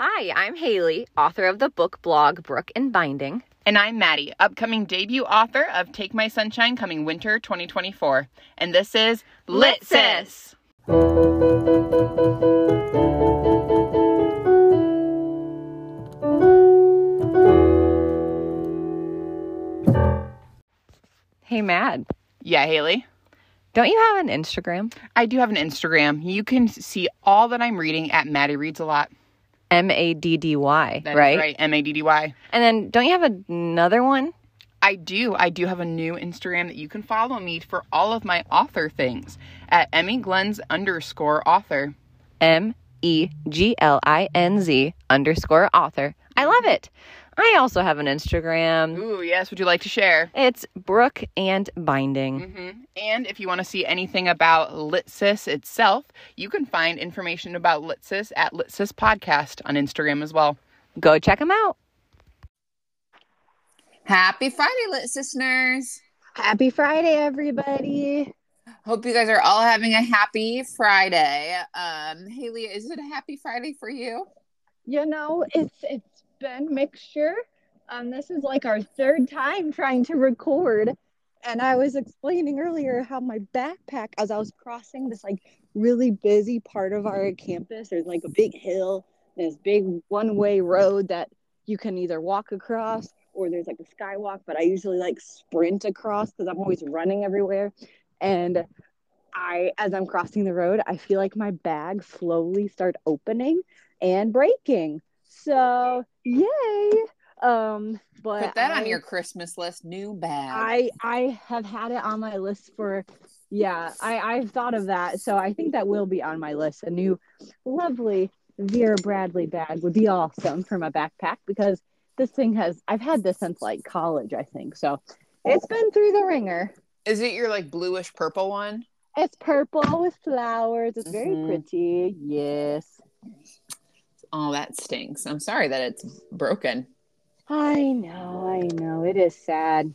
Hi, I'm Haley, author of the book blog Brook and Binding. And I'm Maddie, upcoming debut author of Take My Sunshine coming winter 2024. And this is Lit Sis. Hey, Mad, Yeah, Haley. don't you have an Instagram? I do have an Instagram. You can see all that I'm reading at Maddy Reads a Lot. M A D D Y, right? right. M A D D Y. And then don't you have another one? I do. I do have a new Instagram that you can follow me for all of my author things at Emmy Glenn's underscore author. M E G L I N Z underscore author. I love it. I also have an Instagram. Ooh, yes. Would you like to share? It's Brook and Binding. hmm And if you want to see anything about Litsis itself, you can find information about Litsis at Litsis Podcast on Instagram as well. Go check them out. Happy Friday, lit listeners. Happy Friday, everybody. Hope you guys are all having a happy Friday. Um, Haley, is it a happy Friday for you? You know, it's it's been mixture. Um, this is like our third time trying to record. And I was explaining earlier how my backpack, as I was crossing this like really busy part of our campus, there's like a big hill, this big one-way road that you can either walk across or there's like a skywalk, but I usually like sprint across because I'm always running everywhere. And I, as I'm crossing the road, I feel like my bag slowly start opening and breaking. So yay! Um, but Put that I, on your Christmas list. New bag. I I have had it on my list for yeah. I I've thought of that, so I think that will be on my list. A new, lovely Vera Bradley bag would be awesome for my backpack because this thing has I've had this since like college, I think. So it's been through the ringer. Is it your like bluish purple one? It's purple with flowers. It's very Mhm. pretty. Yes. Oh, that stinks. I'm sorry that it's broken. I know, I know. It is sad.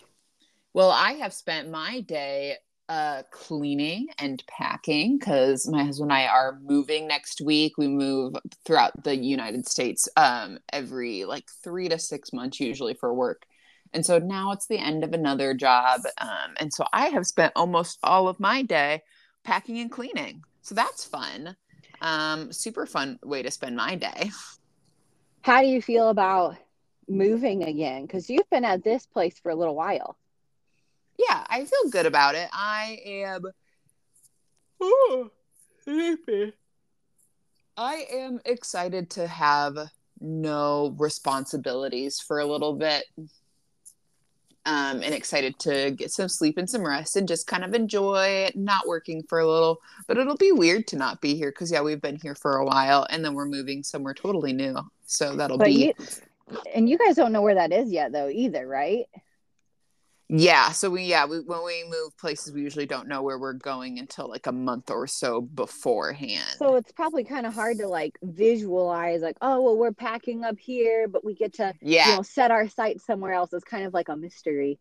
Well, I have spent my day uh cleaning and packing because my husband and I are moving next week. We move throughout the United States um every like three to six months usually for work. And so now it's the end of another job. Um, and so I have spent almost all of my day packing and cleaning. So that's fun. Um, super fun way to spend my day. How do you feel about moving again? Because you've been at this place for a little while. yeah, I feel good about it. I am oh, sleepy. I am excited to have no responsibilities for a little bit. Um, and excited to get some sleep and some rest and just kind of enjoy not working for a little. But it'll be weird to not be here because yeah, we've been here for a while and then we're moving somewhere totally new. So that'll But be you and you guys don't know where that is yet though either, right? Yeah, so we yeah, we when we move places we usually don't know where we're going until like a month or so beforehand. So it's probably kind of hard to like visualize like, oh well we're packing up here, but we get to yeah, you know set our sights somewhere else. It's kind of like a mystery.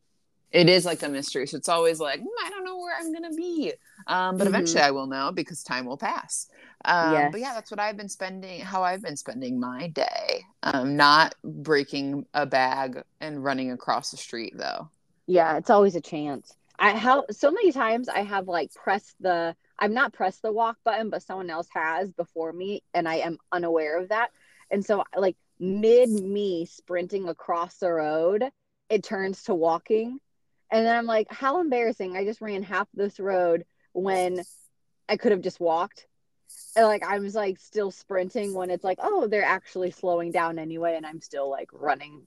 it is like a mystery. So it's always like, "Hmm, I don't know where I'm gonna be. Um, but Mhm. eventually I will know because time will pass. Um, Yes. but yeah, that's what I've been spending how I've been spending my day. Um, not breaking a bag and running across the street though. Yeah, it's always a chance. I how so many times I have like pressed the I've not pressed the walk button, but someone else has before me, and I am unaware of that. And so like mid me sprinting across the road, it turns to walking. And then I'm like, how embarrassing. I just ran half this road when I could have just walked. And like I was like still sprinting when it's like, oh, they're actually slowing down anyway, and I'm still like running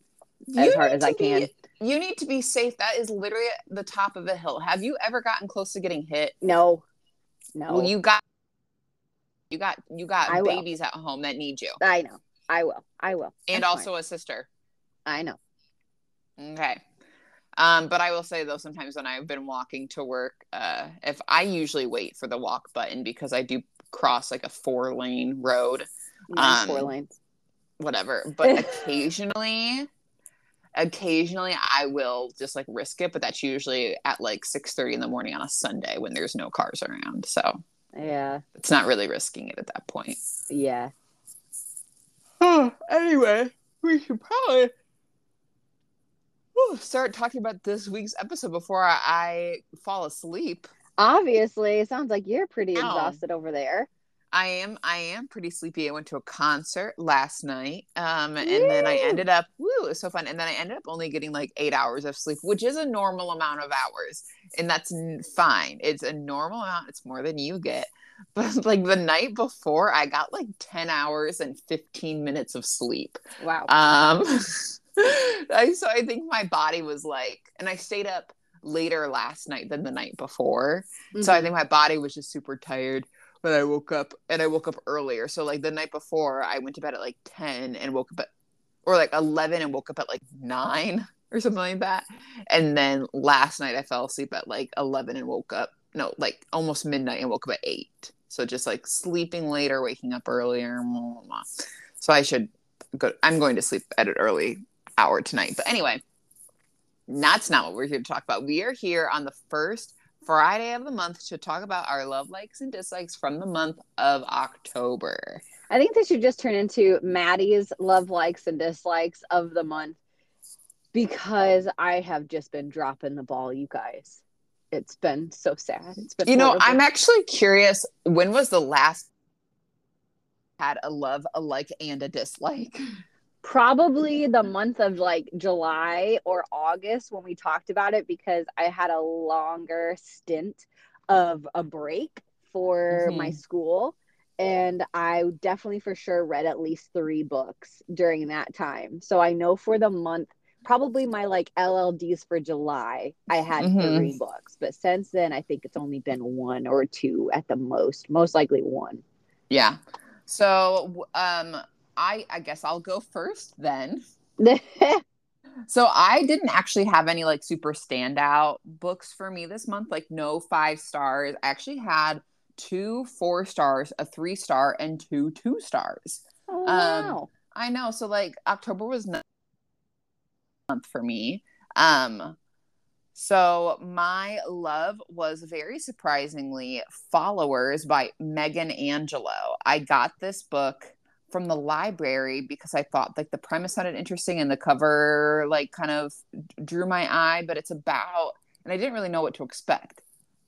as You hard as I be- can. You need to be safe. That is literally at the top of a hill. Have you ever gotten close to getting hit? No. No. Well, you got you got you got I will. babies at home that need you. I know. I will. I will. And That's also a sister. I know. Okay. Um, but I will say though, sometimes when I've been walking to work, uh, if I usually wait for the walk button because I do cross like a four lane road, Um, four lanes. whatever. But occasionally, occasionally I will just like risk it, but that's usually at like six thirty in the morning on a Sunday when there's no cars around. So Yeah. it's not really risking it at that point. Yeah. and Anyway, we should probably whew, start talking about this week's episode before I, I fall asleep. Obviously, it sounds like you're pretty Ow. exhausted over there. I am I am pretty sleepy. I went to a concert last night. Um and then I ended up woo, it was so fun. And then I ended up only getting like 8 hours of sleep, which is a normal amount of hours. And that's n- fine. It's a normal amount. It's more than you get. But like the night before, I got like 10 hours and 15 minutes of sleep. Wow. Um, I, so I think my body was like, and I stayed up later last night than the night before. So I Mhm. think my body was just super tired when I woke up, and I woke up earlier. So like the night before, I went to bed at like 10 and woke up at, or like 11 and woke up at like 9 or something like that. And then last night I fell asleep at like 11 and woke up, no, like almost midnight and woke up at 8. So just like sleeping later, waking up earlier. blah, blah, blah. So I should go, I'm going to sleep at an early hour tonight. But anyway, that's not what we're here to talk about. We are here on the first Friday of the month to talk about our love likes and dislikes from the month of October. I think this should just turn into Maddie's love likes and dislikes of the month because I have just been dropping the ball, you guys. It's been so sad. It's been You know, horrible. I'm actually curious when was the last had a love, a like, and a dislike? probably the month of like July or August when we talked about it because I had a longer stint of a break for my Mhm. school and I definitely for sure read at least 3 books during that time. So I know for the month probably my like LLDs for July I had Mhm. 3 books, but since then I think it's only been one or two at the most, most likely one. Yeah. So, um, I I guess I'll go first then. So I didn't actually have any like super standout books for me this month, like no five stars. I actually had two four stars, a three star, and two two stars. oh, Um, wow. I know. So like October was not month for me. Um so my love was very surprisingly Followers by Megan Angelo. I got this book from the library because I thought like the premise sounded interesting and the cover like kind of drew my eye, but it's about and I didn't really know what to expect.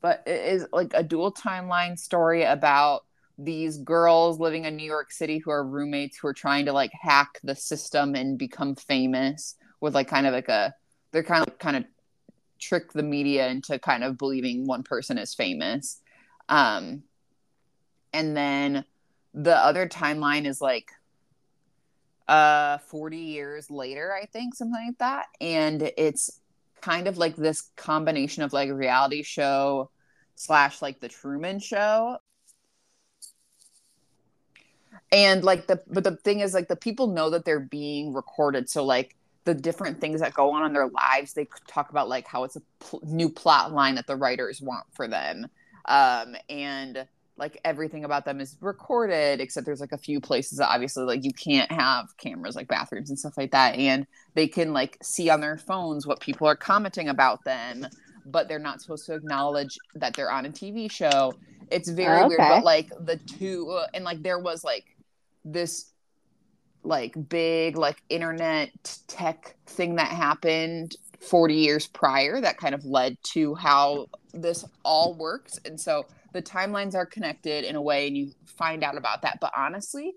But it is like a dual timeline story about these girls living in New York City who are roommates who are trying to like hack the system and become famous with like kind of like a they're kind of kind of trick the media into kind of believing one person is famous. Um and then the other timeline is like uh 40 years later, I think, something like that. And it's kind of like this combination of like reality show slash like the Truman Show. And like the but the thing is like the people know that they're being recorded, so like the different things that go on in their lives, they talk about like how it's a pl- new plot line that the writers want for them, um, and like everything about them is recorded except there's like a few places that obviously like you can't have cameras like bathrooms and stuff like that and they can like see on their phones what people are commenting about them but they're not supposed to acknowledge that they're on a tv show. It's very weird but like the two and like there was like this like big like internet tech thing that happened 40 years prior that kind of led to how this all works and so the timelines are connected in a way and you find out about that but honestly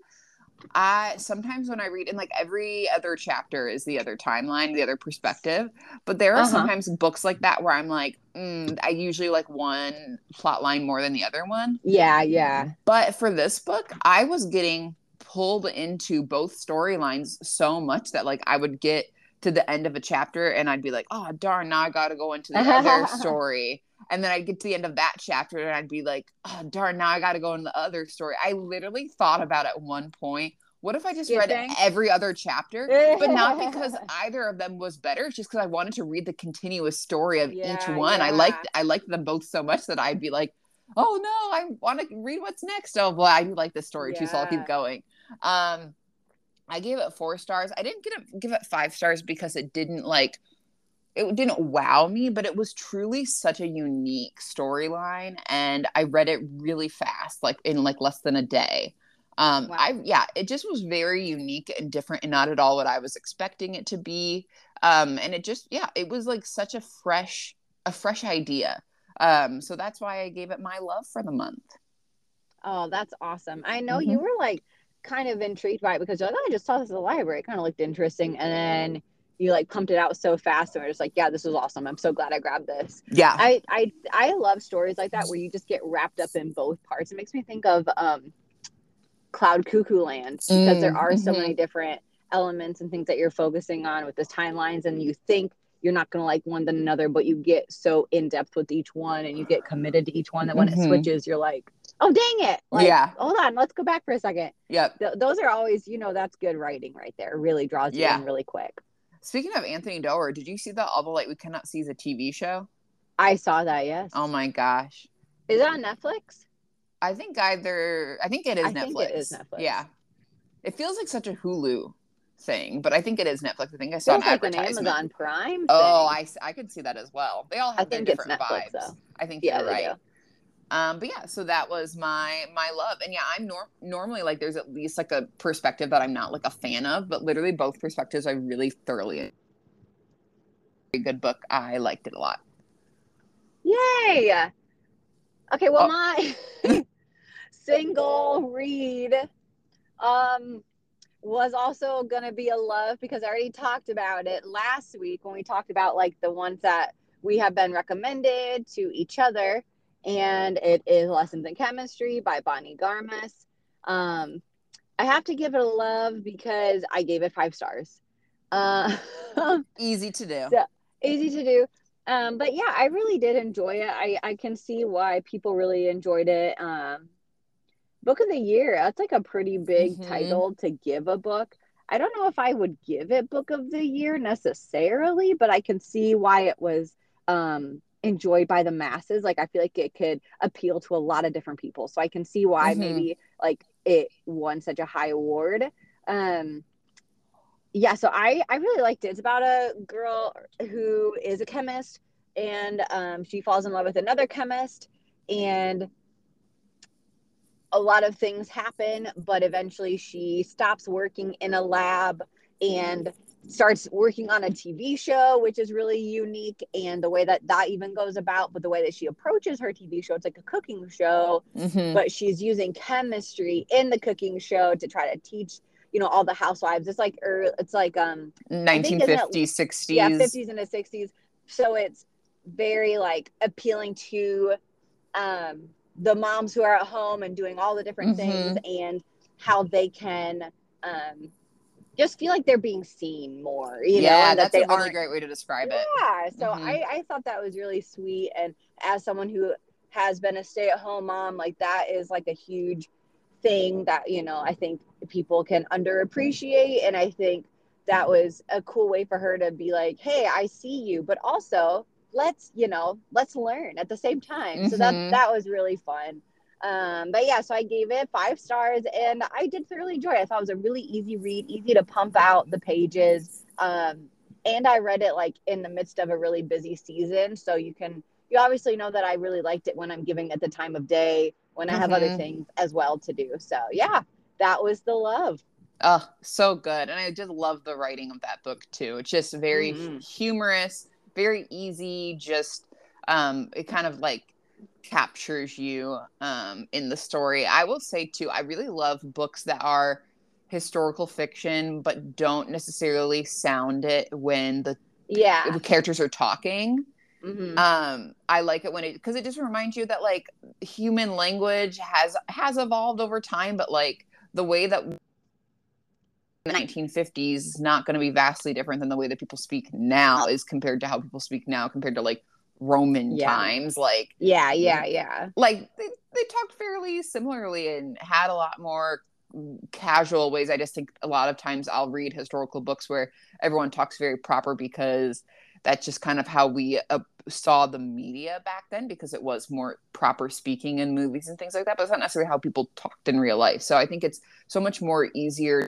i sometimes when i read and like every other chapter is the other timeline the other perspective but there are Uh-huh. sometimes books like that where i'm like mm, i usually like one plot line more than the other one Yeah, yeah. but for this book, I was getting pulled into both storylines so much that like I would get to the end of a chapter and I'd be like, oh darn, now I gotta go into the other story. And then I'd get to the end of that chapter and I'd be like, oh darn, now I gotta go into the other story. I literally thought about at one point, what if I just read Skipping? every other chapter? But not because either of them was better, it's just because I wanted to read the continuous story of each Yeah, one. I yeah. liked I liked them both so much that I'd be like, oh no, I want to read what's next. Oh well, I do like this story too, so I'll keep going. Um, I gave it four stars. I didn't get it, give it five stars because it didn't like it didn't wow me, but it was truly such a unique storyline, and I read it really fast, like in like less than a day. Um, Wow. I yeah, it just was very unique and different, and not at all what I was expecting it to be. Um, and it just yeah, it was like such a fresh a fresh idea. Um, so that's why I gave it my love for the month. Oh, that's awesome. I know Mm-hmm. you were like kind of intrigued by it because you're like, oh, I just saw this at the library. It kind of looked interesting. And then you like pumped it out so fast and we're just like, yeah, this is awesome. I'm so glad I grabbed this. Yeah. I I I love stories like that where you just get wrapped up in both parts. It makes me think of um Cloud Cuckoo Land because there Mm, are so mhm. many different elements and things that you're focusing on with the timelines and you think you're not going to like one than another but you get so in depth with each one and you get committed to each one that when Mhm. it switches you're like oh dang it like Yeah. hold on let's go back for a second Yep. Th- those are always you know that's good writing right there really draws you Yeah. in really quick Speaking of Anthony Doerr, did you see that All the Light We Cannot See is a TV show? i saw that yes Oh my gosh. is that on netflix I think either I think it is I Netflix. think it is Netflix. Yeah. It feels like such a Hulu thing, but I think it is Netflix. I think I saw feels an like an amazon prime Oh, I, I, s- I could see that as well. They all I have their think it's different Netflix, vibes. though. I think yeah you're right. do. Um, but yeah, so that was my my love, and yeah, I'm nor- normally like there's at least like a perspective that I'm not like a fan of, but literally both perspectives I really thoroughly. Good book. I liked it a lot. Yay! Okay, well, Oh. my single read um was also gonna be a love because I already talked about it last week when we talked about like the ones that we have been recommended to each other, and it is Lessons in Chemistry by Bonnie Garmus. Um, I have to give it a love because I gave it five stars. Uh, Easy to do. So- easy to do. Um, but yeah, I really did enjoy it. I, I can see why people really enjoyed it. Um, book of the year, that's like a pretty big Mhm. title to give a book. I don't know if I would give it book of the year necessarily, but I can see why it was um enjoyed by the masses. Like I feel like it could appeal to a lot of different people. So I can see why Mhm. maybe like it won such a high award. Um yeah, so I I really liked it. It's about a girl who is a chemist and um, she falls in love with another chemist and a lot of things happen, but eventually she stops working in a lab and starts working on a TV show, which is really unique. And the way that that even goes about, but the way that she approaches her TV show, it's like a cooking show, Mhm. but she's using chemistry in the cooking show to try to teach, you know, all the housewives. It's like, er, it's like, um, think it's 1950s, 60s. yeah 50s and the 60s so it's very like appealing to um the moms who are at home and doing all the different things and how they can um just feel like they're being seen more you know yeah, and that that's a really aren't great way to describe it. yeah so Mhm. I, I thought that was really sweet and as someone who has been a stay-at-home mom like that is like a huge thing that you know i think people can underappreciate and i think that was a cool way for her to be like hey i see you but also let's you know let's learn at the same time so that Mhm. that was really fun um but yeah so i gave it five stars and i did thoroughly enjoy it i thought it was a really easy read easy to pump out the pages um and i read it like in the midst of a really busy season so you can you obviously know that i really liked it when i'm giving at the time of day when i have other Mhm. things as well to do so yeah that was the love Oh, so good. And I just love the writing of that book too. It's just very Mhm. humorous, very easy, just um it kind of like captures you um in the story. I will say too, I really love books that are historical fiction but don't necessarily sound it when the yeah characters are talking. Mhm. um i like it when it because it just reminds you that like human language has has evolved over time but like the way that the 1950s is not going to be vastly different than the way that people speak now is compared to how people speak now compared to like roman Yeah. times like yeah yeah yeah like they, they talked fairly similarly and had a lot more casual ways i just think a lot of times i'll read historical books where everyone talks very proper because that's just kind of how we uh, saw the media back then because it was more proper speaking in movies and things like that but it's not necessarily how people talked in real life so i think it's so much more easier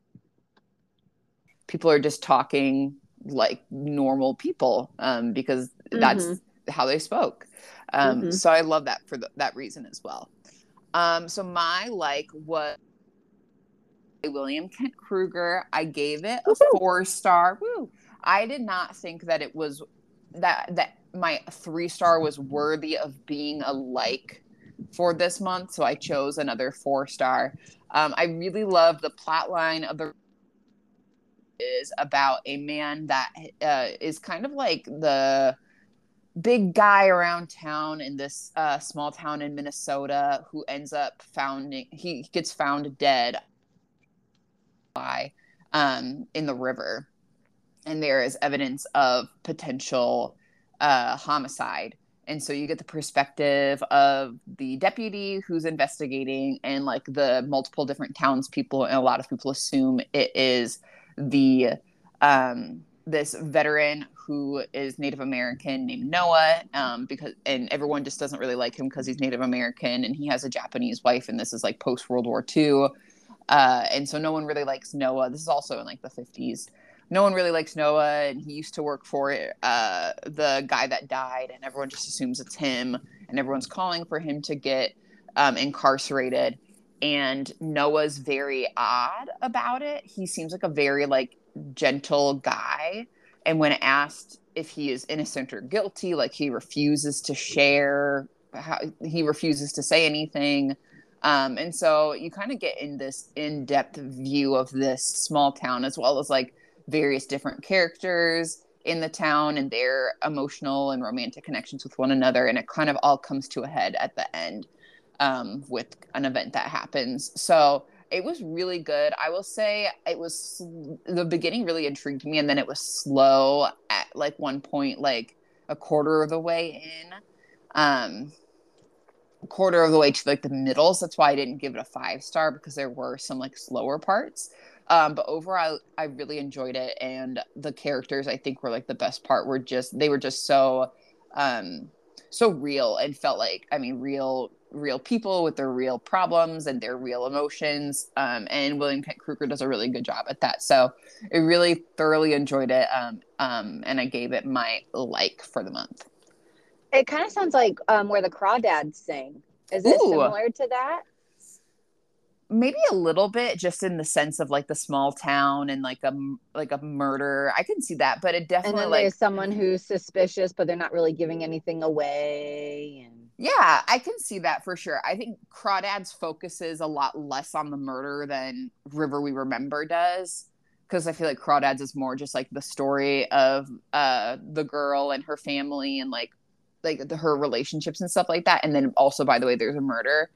people are just talking like normal people um, because that's Mhm. How they spoke um, Mhm. so i love that for th- that reason as well um, so my like was William Kent Krueger. I gave it a four star. Woo! I did not think that it was that that my three star was worthy of being a like for this month, so I chose another four star. Um, I really love the plot line of the is about a man that uh, is kind of like the big guy around town in this uh, small town in Minnesota who ends up founding he gets found dead by um, in the river. And there is evidence of potential uh, homicide. And so you get the perspective of the deputy who's investigating and like the multiple different townspeople and a lot of people assume it is the um, this veteran who is Native American named Noah, um, because and everyone just doesn't really like him because he's Native American and he has a Japanese wife, and this is like post World War II, uh, and so no one really likes Noah. This is also in like the fifties. No one really likes Noah, and he used to work for uh, the guy that died, and everyone just assumes it's him, and everyone's calling for him to get um, incarcerated. And Noah's very odd about it. He seems like a very like gentle guy and when asked if he is innocent or guilty like he refuses to share how, he refuses to say anything. Um, and so you kind of get in this in-depth view of this small town as well as like various different characters in the town and their emotional and romantic connections with one another. And it kind of all comes to a head at the end um, with an event that happens. So it was really good. I will say it was the beginning really intrigued me, and then it was slow at like one point, like a quarter of the way in, um, quarter of the way to like the middle. So that's why I didn't give it a five star because there were some like slower parts. Um, but overall, I really enjoyed it, and the characters I think were like the best part. Were just they were just so um so real and felt like I mean real real people with their real problems and their real emotions. Um, and William Kent Krueger does a really good job at that. So I really thoroughly enjoyed it. Um, um, and I gave it my like for the month. It kind of sounds like um, where the Crawdads sing. Is it Ooh. similar to that? maybe a little bit just in the sense of like the small town and like a like a murder i can see that but it definitely and then like there's someone who's suspicious but they're not really giving anything away yeah i can see that for sure. I think crawdads focuses a lot less on the murder than river we remember does because i feel like crawdads is more just like the story of uh the girl and her family and like like the, her relationships and stuff like that and then also by the way there's a murder.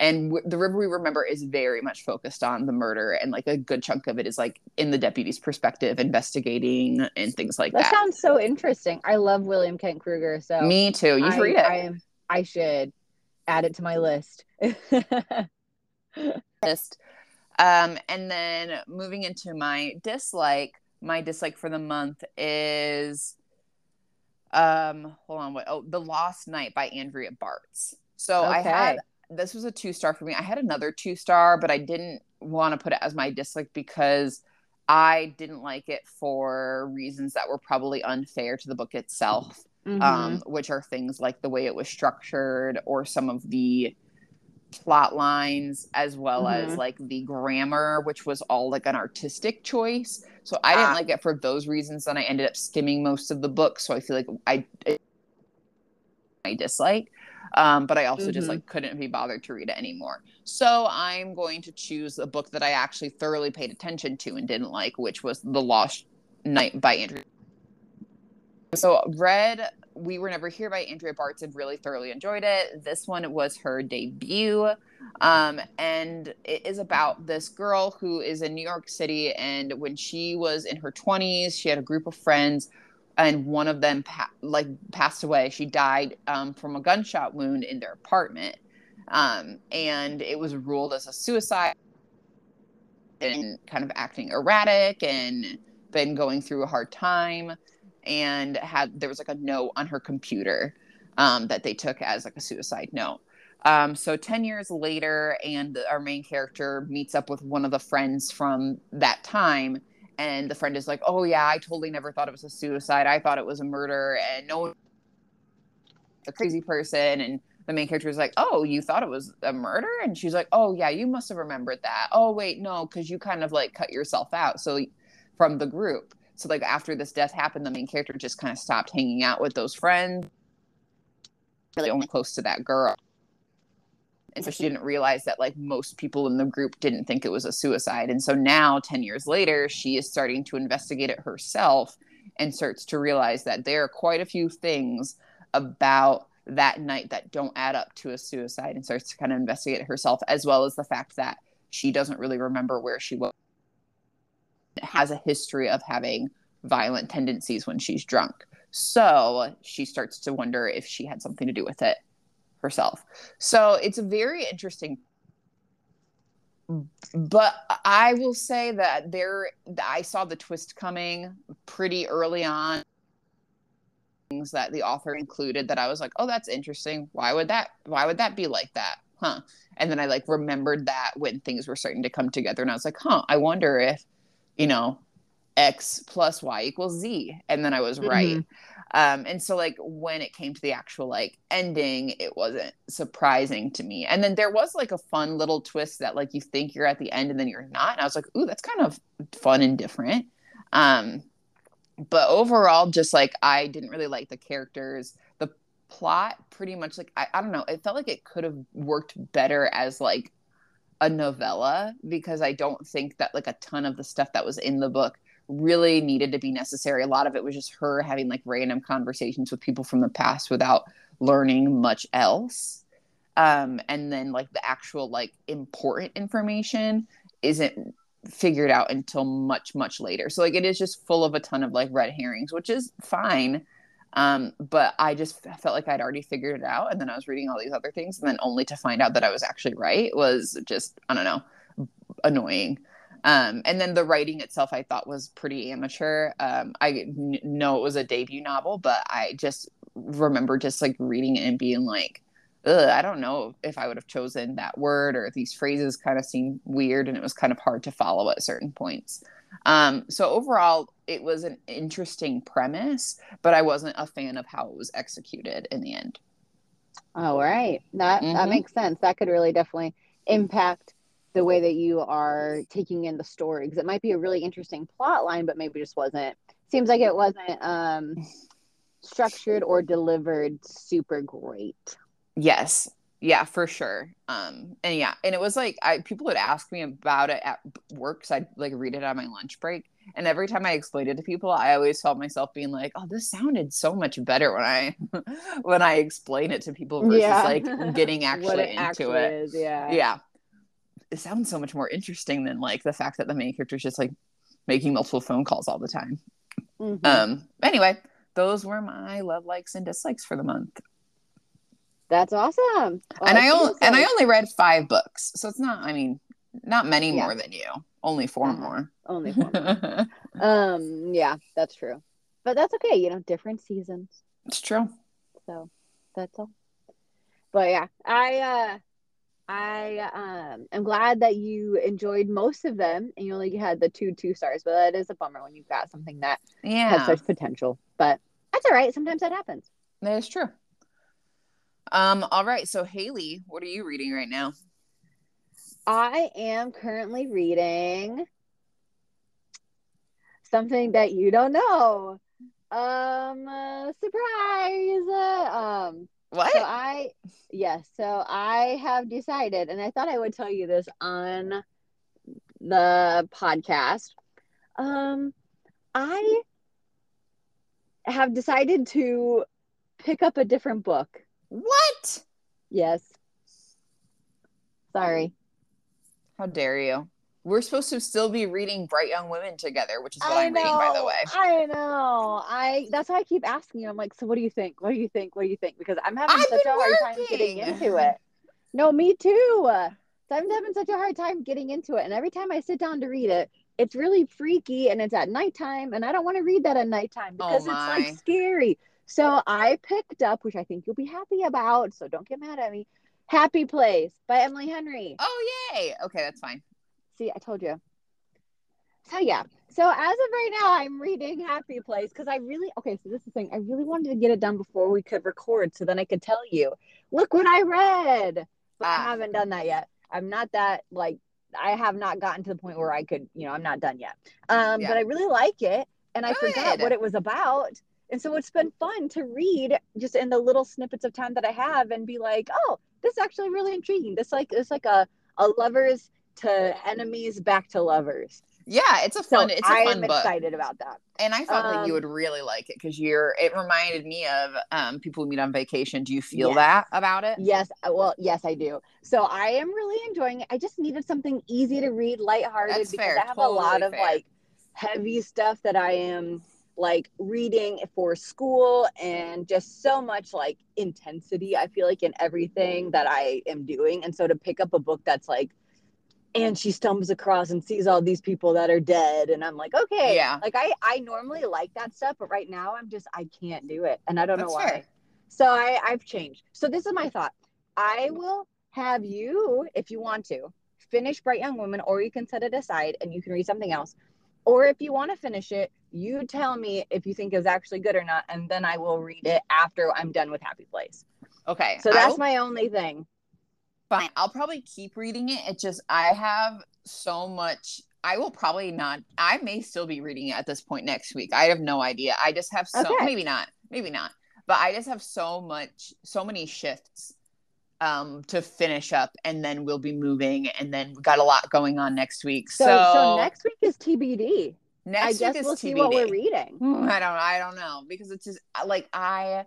And w- the river we remember is very much focused on the murder and like a good chunk of it is like in the deputy's perspective investigating and things like that that. sounds so interesting. I love william kent krueger so me too. You should read it. I, I should add it to my list list um and then moving into my dislike my dislike for the month is um hold on what oh the lost night by andrea bartz so okay. i had this was a two star for me. I had another two star, but I didn't want to put it as my dislike because I didn't like it for reasons that were probably unfair to the book itself, mm-hmm. um, which are things like the way it was structured or some of the plot lines, as well mm-hmm. as like the grammar, which was all like an artistic choice. So I didn't ah. like it for those reasons. And I ended up skimming most of the book. So I feel like I, I dislike. Um, but I also mm-hmm. just like couldn't be bothered to read it anymore. So I'm going to choose a book that I actually thoroughly paid attention to and didn't like, which was The Lost Night by Andrea. So read We Were Never Here by Andrea Bartz and really thoroughly enjoyed it. This one was her debut. Um, and it is about this girl who is in New York City. And when she was in her 20s, she had a group of friends and one of them pa- like passed away. She died um, from a gunshot wound in their apartment, um, and it was ruled as a suicide. And kind of acting erratic and been going through a hard time, and had there was like a note on her computer um, that they took as like a suicide note. Um, so 10 years later, and our main character meets up with one of the friends from that time and the friend is like oh yeah i totally never thought it was a suicide i thought it was a murder and no a crazy person and the main character is like, "Oh, you thought it was a murder?" And she's like, "Oh, yeah, you must have remembered that." "Oh, wait, no, cuz you kind of like cut yourself out so from the group." So like after this death happened, the main character just kind of stopped hanging out with those friends. Really only close to that girl. And so she didn't realize that like most people in the group didn't think it was a suicide. And so now 10 years later, she is starting to investigate it herself and starts to realize that there are quite a few things about that night that don't add up to a suicide and starts to kind of investigate herself as well as the fact that she doesn't really remember where she was has a history of having violent tendencies when she's drunk so she starts to wonder if she had something to do with it herself so it's a very interesting but i will say that there i saw the twist coming pretty early on things that the author included that I was like, oh, that's interesting. Why would that? Why would that be like that? Huh? And then I like remembered that when things were starting to come together, and I was like, huh? I wonder if, you know, X plus Y equals Z, and then I was right. Mm-hmm. Um, and so like when it came to the actual like ending, it wasn't surprising to me. And then there was like a fun little twist that like you think you're at the end and then you're not. And I was like, ooh, that's kind of fun and different. Um, but overall just like i didn't really like the characters the plot pretty much like I, I don't know it felt like it could have worked better as like a novella because i don't think that like a ton of the stuff that was in the book really needed to be necessary. A lot of it was just her having like random conversations with people from the past without learning much else. Um and then like the actual like important information isn't figured out until much much later. So like it is just full of a ton of like red herrings which is fine um but i just felt like i'd already figured it out and then i was reading all these other things and then only to find out that i was actually right was just i don't know annoying um and then the writing itself i thought was pretty amateur um I n- know it was a debut novel but i just remember just like reading it and being like I don't know if I would have chosen that word or these phrases kind of seemed weird and it was kind of hard to follow at certain points. Um, so overall, it was an interesting premise, but I wasn't a fan of how it was executed in the end. All right, that mm-hmm. that makes sense. That could really definitely impact the way that you are taking in the story because it might be a really interesting plot line, but maybe just wasn't. Seems like it wasn't um, structured or delivered super great. Yes. Yeah, for sure. Um, and yeah, and it was like I people would ask me about it at work because I'd like read it on my lunch break. And every time I explained it to people, I always felt myself being like, "Oh, this sounded so much better when I when I explain it to people versus yeah. like getting actually into actually it." Yeah, yeah. It sounds so much more interesting than like the fact that the main character is just like making multiple phone calls all the time. Mm-hmm. Um. Anyway, those were my love likes and dislikes for the month. That's awesome. Well, and I only and I only read five books, so it's not. I mean, not many yeah. more than you. Only 4 uh-huh. more. Only four. more. um. Yeah, that's true. But that's okay. You know, different seasons. It's true. So that's all. But yeah, I uh I um am glad that you enjoyed most of them and you only had the two two stars, but that is a bummer when you've got something that yeah. has such potential. But that's all right. Sometimes that happens. That is true. Um, all right. So Haley, what are you reading right now? I am currently reading something that you don't know. Um, uh, surprise. Uh, um, what? So I, yes. so I have decided, and I thought I would tell you this on the podcast. Um, I have decided to pick up a different book what? Yes. Sorry. How dare you? We're supposed to still be reading Bright Young Women together, which is what I am reading, by the way. I know. I that's why I keep asking you. I'm like, so what do you think? What do you think? What do you think? Because I'm having I've such a hard time getting into it. No, me too. So I'm having such a hard time getting into it. And every time I sit down to read it, it's really freaky and it's at nighttime. And I don't want to read that at nighttime oh because oh it's like scary. So I picked up, which I think you'll be happy about. So don't get mad at me. Happy Place by Emily Henry. Oh, yay. Okay, that's fine. See, I told you. So yeah. So as of right now, I'm reading Happy Place because I really okay. So this is the thing. I really wanted to get it done before we could record, so then I could tell you, look what I read. But Ah. I haven't done that yet. I'm not that like I have not gotten to the point where I could, you know, I'm not done yet. Um, Yeah. but I really like it, and I forgot what it was about. And so it's been fun to read just in the little snippets of time that I have and be like, oh, this is actually really intriguing. This like it's like a a lovers to enemies back to lovers. Yeah, it's a So fun. It's a fun I'm book, excited about that. and I thought that you Um, would really like it because you're. It reminded me of um, people who meet on vacation. Do you feel Yes. that about it? Yes, uh, well, yes, I do. So I am really enjoying it. I just needed something easy to read, lighthearted, That's because fair, I have a lot of fair. like heavy stuff that I am like reading for school and just so much like intensity. I feel like in everything that I am doing. And so to pick up a book that's like, and she stumbles across and sees all these people that are dead and i'm like okay Yeah. like i i normally like that stuff but right now i'm just i can't do it and i don't That's know why fair. so I, I've changed. So this is my thought. I will have you, if you want to, finish Bright Young Woman, or you can set it aside and you can read something else. Or if you want to finish it, you tell me if you think it's actually good or not, and then I will read it after I'm done with Happy Place. Okay. So that's my only thing. fine. I'll probably keep reading it. It just I have so much. I will probably not. I may still be reading it at this point next week. I have no idea. I just have so Okay. maybe not, maybe not. But I just have so much, so many shifts um to finish up, and then we'll be moving, and then we got a lot going on next week. So, So, so, next week is TBD. next I week guess is we'll see TBD. what we're reading. I don't I don't know because it's just like I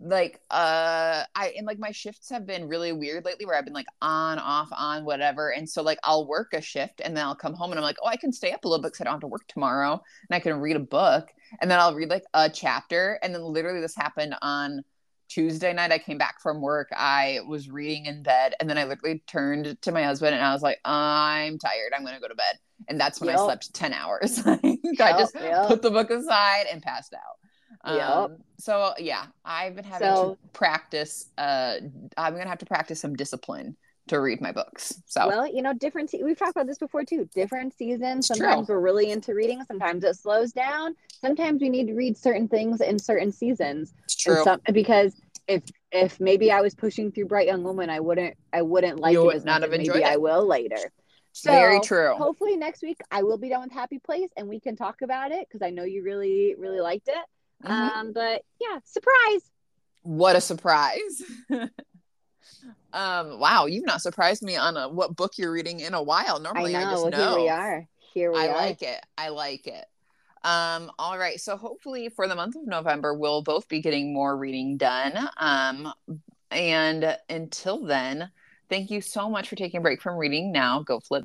like uh I and like my shifts have been really weird lately where I've been like on off on whatever and so like I'll work a shift and then I'll come home and I'm like oh I can stay up a little bit because I don't have to work tomorrow and I can read a book and then I'll read like a chapter and then literally this happened on Tuesday night I came back from work I was reading in bed and then I literally turned to my husband and I was like I'm tired I'm gonna go to bed and that's when I slept 10 hours like I just Yep, yep. put the book aside and passed out. Yep. Um, so yeah, I've been having So- to practice. Uh, I'm gonna have to practice some discipline to read my books. So Well, you know, different. Se- we've talked about this before too. Different seasons. It's Sometimes true. we're really into reading. Sometimes it slows down. Sometimes we need to read certain things in certain seasons. it's true. some, because if if maybe I was pushing through Bright Young Woman, I wouldn't I wouldn't like You it as not much have maybe enjoyed I will later. So Very true. hopefully next week I will be done with Happy Place and we can talk about it because I know you really really liked it. Mhm. Um, but yeah, surprise. what a surprise! um, wow, you've not surprised me on a, what book you're reading in a while. Normally, I, know. just well, know. Here we are. Here we are. I are. like it. I like it. Um, all right. So hopefully for the month of November, we'll both be getting more reading done. Um, and until then, thank you so much for taking a break from reading now. Go flip.